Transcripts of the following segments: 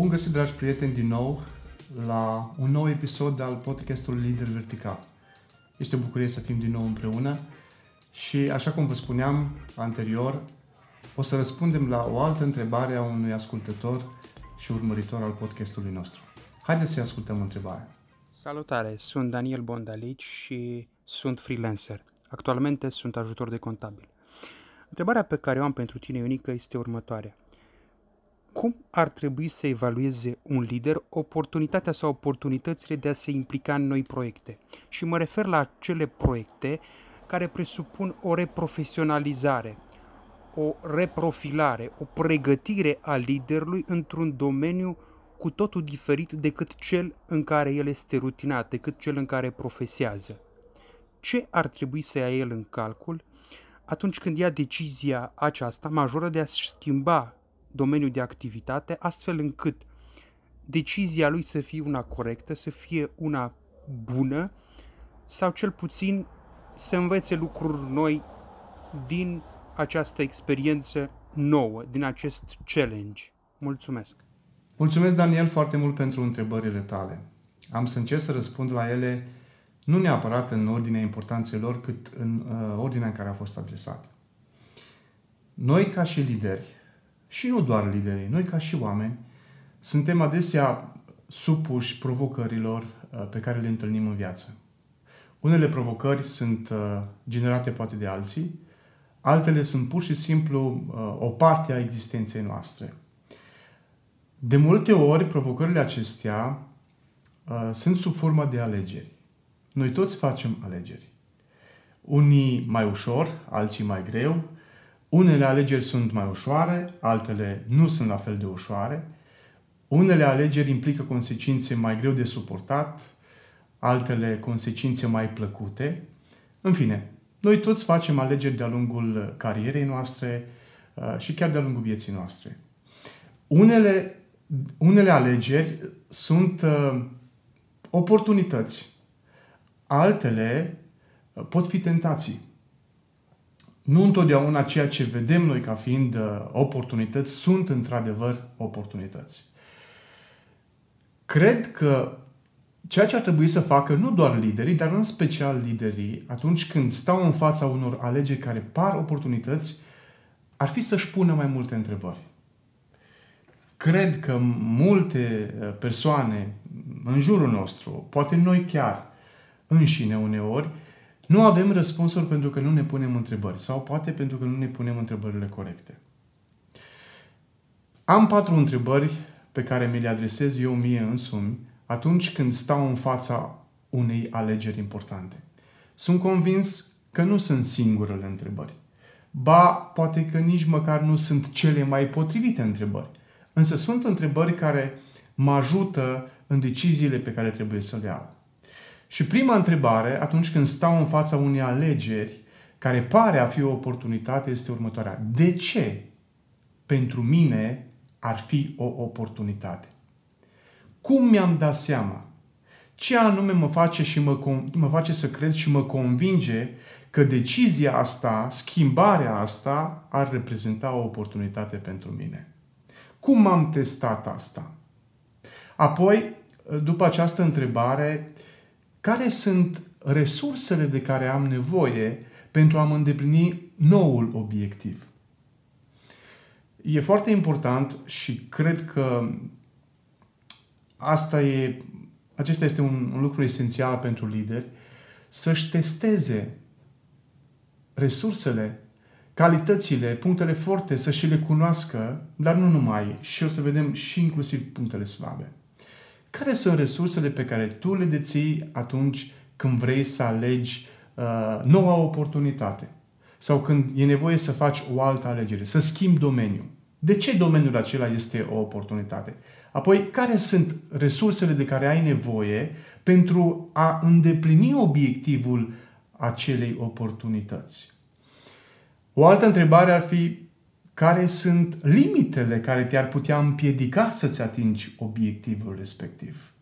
Bun găsit, dragi prieteni, din nou la un nou episod al podcastului Lider Vertical. Este o bucurie să fim din nou împreună și, așa cum vă spuneam anterior, o să răspundem la o altă întrebare a unui ascultător și urmăritor al podcastului nostru. Haideți să ascultăm întrebarea. Salutare, sunt Daniel Bondalici și sunt freelancer. Actualmente sunt ajutor de contabil. Întrebarea pe care o am pentru tine, Ionica, este următoarea. Cum ar trebui să evalueze un lider oportunitatea sau oportunitățile de a se implica în noi proiecte? Și mă refer la acele proiecte care presupun o reprofesionalizare, o reprofilare, o pregătire a liderului într-un domeniu cu totul diferit decât cel în care el este rutinat, decât cel în care profesează. Ce ar trebui să ia el în calcul atunci când ia decizia aceasta majoră de a schimba domeniul de activitate, astfel încât decizia lui să fie una corectă, să fie una bună sau cel puțin să învețe lucruri noi din această experiență nouă, din acest challenge. Mulțumesc! Mulțumesc, Daniel, foarte mult pentru întrebările tale. Am să încerc să răspund la ele nu neapărat în ordinea importanței lor, cât în uh, ordinea în care a fost adresat. Noi, ca și lideri, și nu doar liderii, noi ca și oameni, suntem adesea supuși provocărilor uh, pe care le întâlnim în viață. Unele provocări sunt uh, generate poate de alții, altele sunt pur și simplu uh, o parte a existenței noastre. De multe ori, provocările acestea sunt sub formă de alegeri. Noi toți facem alegeri. Unii mai ușor, alții mai greu, unele alegeri sunt mai ușoare, altele nu sunt la fel de ușoare. Unele alegeri implică consecințe mai greu de suportat, altele consecințe mai plăcute. În fine, noi toți facem alegeri de-a lungul carierei noastre uh, și chiar de-a lungul vieții noastre. Unele, unele alegeri sunt uh, oportunități, altele uh, pot fi tentații nu întotdeauna ceea ce vedem noi ca fiind uh, oportunități sunt într-adevăr oportunități. Cred că ceea ce ar trebui să facă nu doar liderii, dar în special liderii, atunci când stau în fața unor alegeri care par oportunități, ar fi să-și pună mai multe întrebări. Cred că multe uh, persoane în jurul nostru, poate noi chiar înșine uneori, nu avem răspunsuri pentru că nu ne punem întrebări sau poate pentru că nu ne punem întrebările corecte. Am patru întrebări pe care mi le adresez eu mie însumi atunci când stau în fața unei alegeri importante. Sunt convins că nu sunt singurele întrebări. Ba, poate că nici măcar nu sunt cele mai potrivite întrebări. Însă sunt întrebări care mă ajută în deciziile pe care trebuie să le iau. Și prima întrebare, atunci când stau în fața unei alegeri care pare a fi o oportunitate, este următoarea. De ce pentru mine ar fi o oportunitate? Cum mi-am dat seama? Ce anume mă face, și mă, mă face să cred și mă convinge că decizia asta, schimbarea asta, ar reprezenta o oportunitate pentru mine? Cum am testat asta? Apoi, după această întrebare, uh, care sunt resursele de care am nevoie pentru a-mi îndeplini noul obiectiv. E foarte important și cred că asta e, acesta este un, un lucru esențial pentru lideri, să-și testeze resursele, calitățile, punctele forte, să și le cunoască, dar nu numai, și o să vedem și inclusiv punctele slabe. Care sunt resursele pe care tu le deții atunci când vrei să alegi uh, noua oportunitate? Sau când e nevoie să faci o altă alegere, să schimbi domeniul. De ce domeniul acela este o oportunitate? Apoi, care sunt resursele de care ai nevoie pentru a îndeplini obiectivul acelei oportunități? O altă întrebare ar fi care sunt limitele care te-ar putea împiedica să-ți atingi obiectivul respectiv.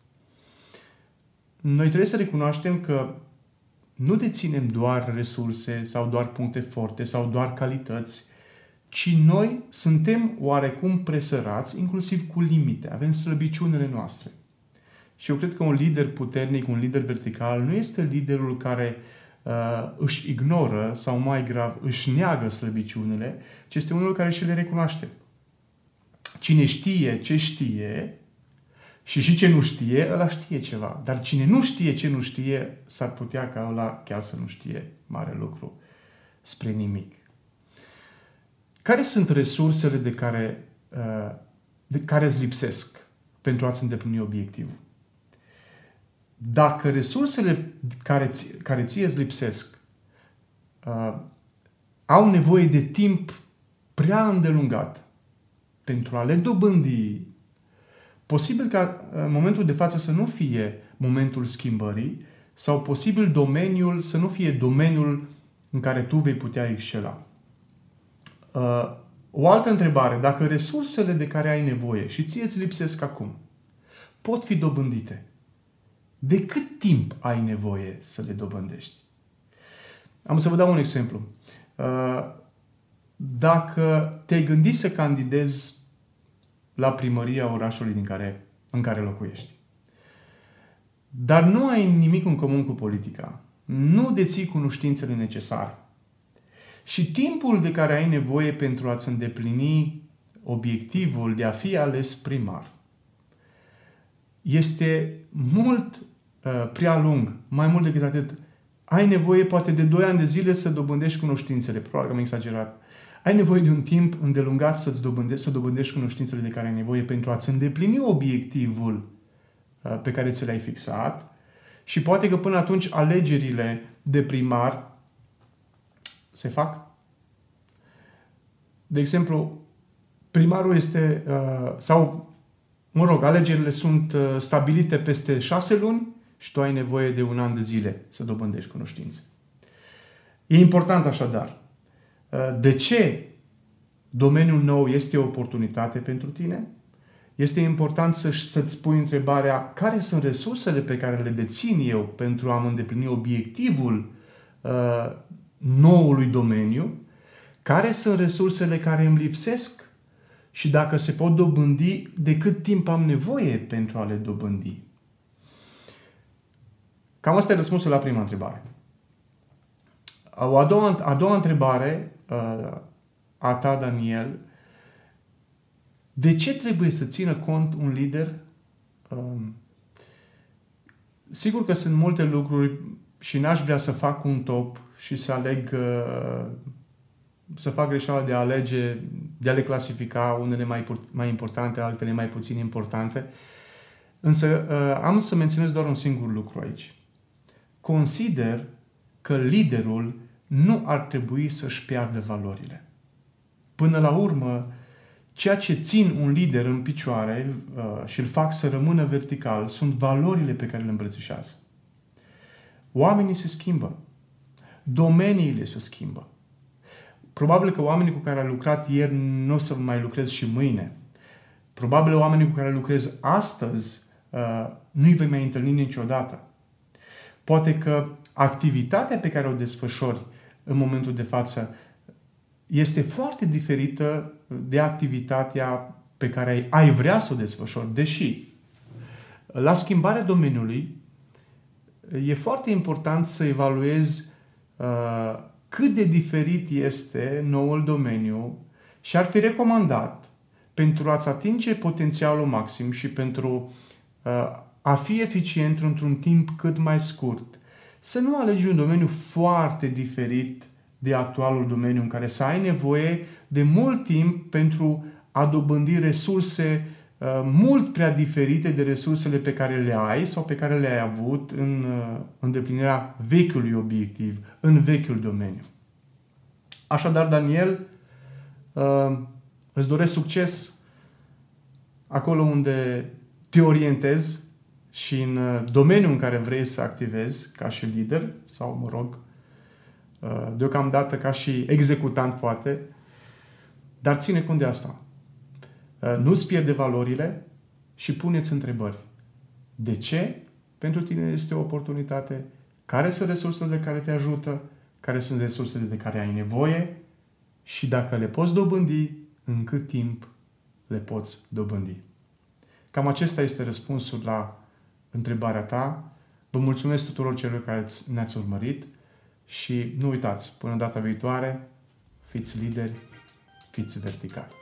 Noi trebuie să recunoaștem că nu deținem doar resurse sau doar puncte forte sau doar calități, ci noi suntem oarecum presărați, inclusiv cu limite. Avem slăbiciunile noastre. Și eu cred că un lider puternic, un lider vertical, nu este liderul care uh, își ignoră sau mai grav își neagă slăbiciunile, ci este unul care și le recunoaște. Cine știe ce știe și și ce nu știe, ăla știe ceva. Dar cine nu știe ce nu știe, s-ar putea ca ăla chiar să nu știe mare lucru spre nimic. Care sunt resursele de care, uh, de care îți lipsesc pentru a-ți îndeplini obiectivul? Dacă resursele care, ți, care ție îți lipsesc uh, au nevoie de timp prea îndelungat pentru a le dobândi, posibil ca în momentul de față să nu fie momentul schimbării sau posibil domeniul să nu fie domeniul în care tu vei putea excela. Uh, o altă întrebare, dacă resursele de care ai nevoie și ție îți lipsesc acum, pot fi dobândite, de cât timp ai nevoie să le dobândești? Am să vă dau un exemplu. Uh, dacă te-ai gândit să candidezi la primăria orașului din care, în care locuiești, dar nu ai nimic în comun cu politica, nu deții cunoștințele necesare, și timpul de care ai nevoie pentru a-ți îndeplini obiectivul de a fi ales primar este mult uh, prea lung, mai mult decât atât. Ai nevoie poate de 2 ani de zile să dobândești cunoștințele, probabil că am exagerat. Ai nevoie de un timp îndelungat să-ți dobândești, să dobândești cunoștințele de care ai nevoie pentru a-ți îndeplini obiectivul uh, pe care ți l-ai fixat și poate că până atunci alegerile de primar se fac. De exemplu, primarul este, uh, sau, mă rog, alegerile sunt uh, stabilite peste șase luni și tu ai nevoie de un an de zile să dobândești cunoștințe. E important așadar. Uh, de ce domeniul nou este o oportunitate pentru tine? Este important să, să-ți pui întrebarea care sunt resursele pe care le dețin eu pentru a-mi îndeplini obiectivul uh, noului domeniu, care sunt resursele care îmi lipsesc și dacă se pot dobândi, de cât timp am nevoie pentru a le dobândi. Cam asta e răspunsul la prima întrebare. O a doua, a doua întrebare uh, a ta, Daniel, de ce trebuie să țină cont un lider? Um, sigur că sunt multe lucruri și n-aș vrea să fac un top și să aleg uh, să fac greșeala de a alege, de a le clasifica unele mai, mai importante, altele mai puțin importante. Însă uh, am să menționez doar un singur lucru aici. Consider că liderul nu ar trebui să-și piardă valorile. Până la urmă, ceea ce țin un lider în picioare uh, și îl fac să rămână vertical sunt valorile pe care le îmbrățișează. Oamenii se schimbă domeniile se schimbă. Probabil că oamenii cu care ai lucrat ieri nu o să mai lucrezi și mâine. Probabil oamenii cu care lucrezi astăzi uh, nu-i vei mai întâlni niciodată. Poate că activitatea pe care o desfășori în momentul de față este foarte diferită de activitatea pe care ai vrea să o desfășori, deși la schimbarea domeniului e foarte important să evaluezi Uh, cât de diferit este noul domeniu și ar fi recomandat pentru a-ți atinge potențialul maxim și pentru uh, a fi eficient într-un timp cât mai scurt, să nu alegi un domeniu foarte diferit de actualul domeniu în care să ai nevoie de mult timp pentru a dobândi resurse Uh, mult prea diferite de resursele pe care le ai sau pe care le-ai avut în uh, îndeplinirea vechiului obiectiv, în vechiul domeniu. Așadar, Daniel, uh, îți doresc succes acolo unde te orientezi și în domeniul în care vrei să activezi ca și lider sau, mă rog, deocamdată ca și executant poate, dar ține cont de asta Uh, nu-ți pierde valorile și puneți întrebări. De ce pentru tine este o oportunitate? Care sunt resursele care te ajută? Care sunt resursele de care ai nevoie? și dacă le poți dobândi, în cât timp le poți dobândi. Cam acesta este răspunsul la întrebarea ta. Vă mulțumesc tuturor celor care ne-ați urmărit și nu uitați, până data viitoare, fiți lideri, fiți verticali.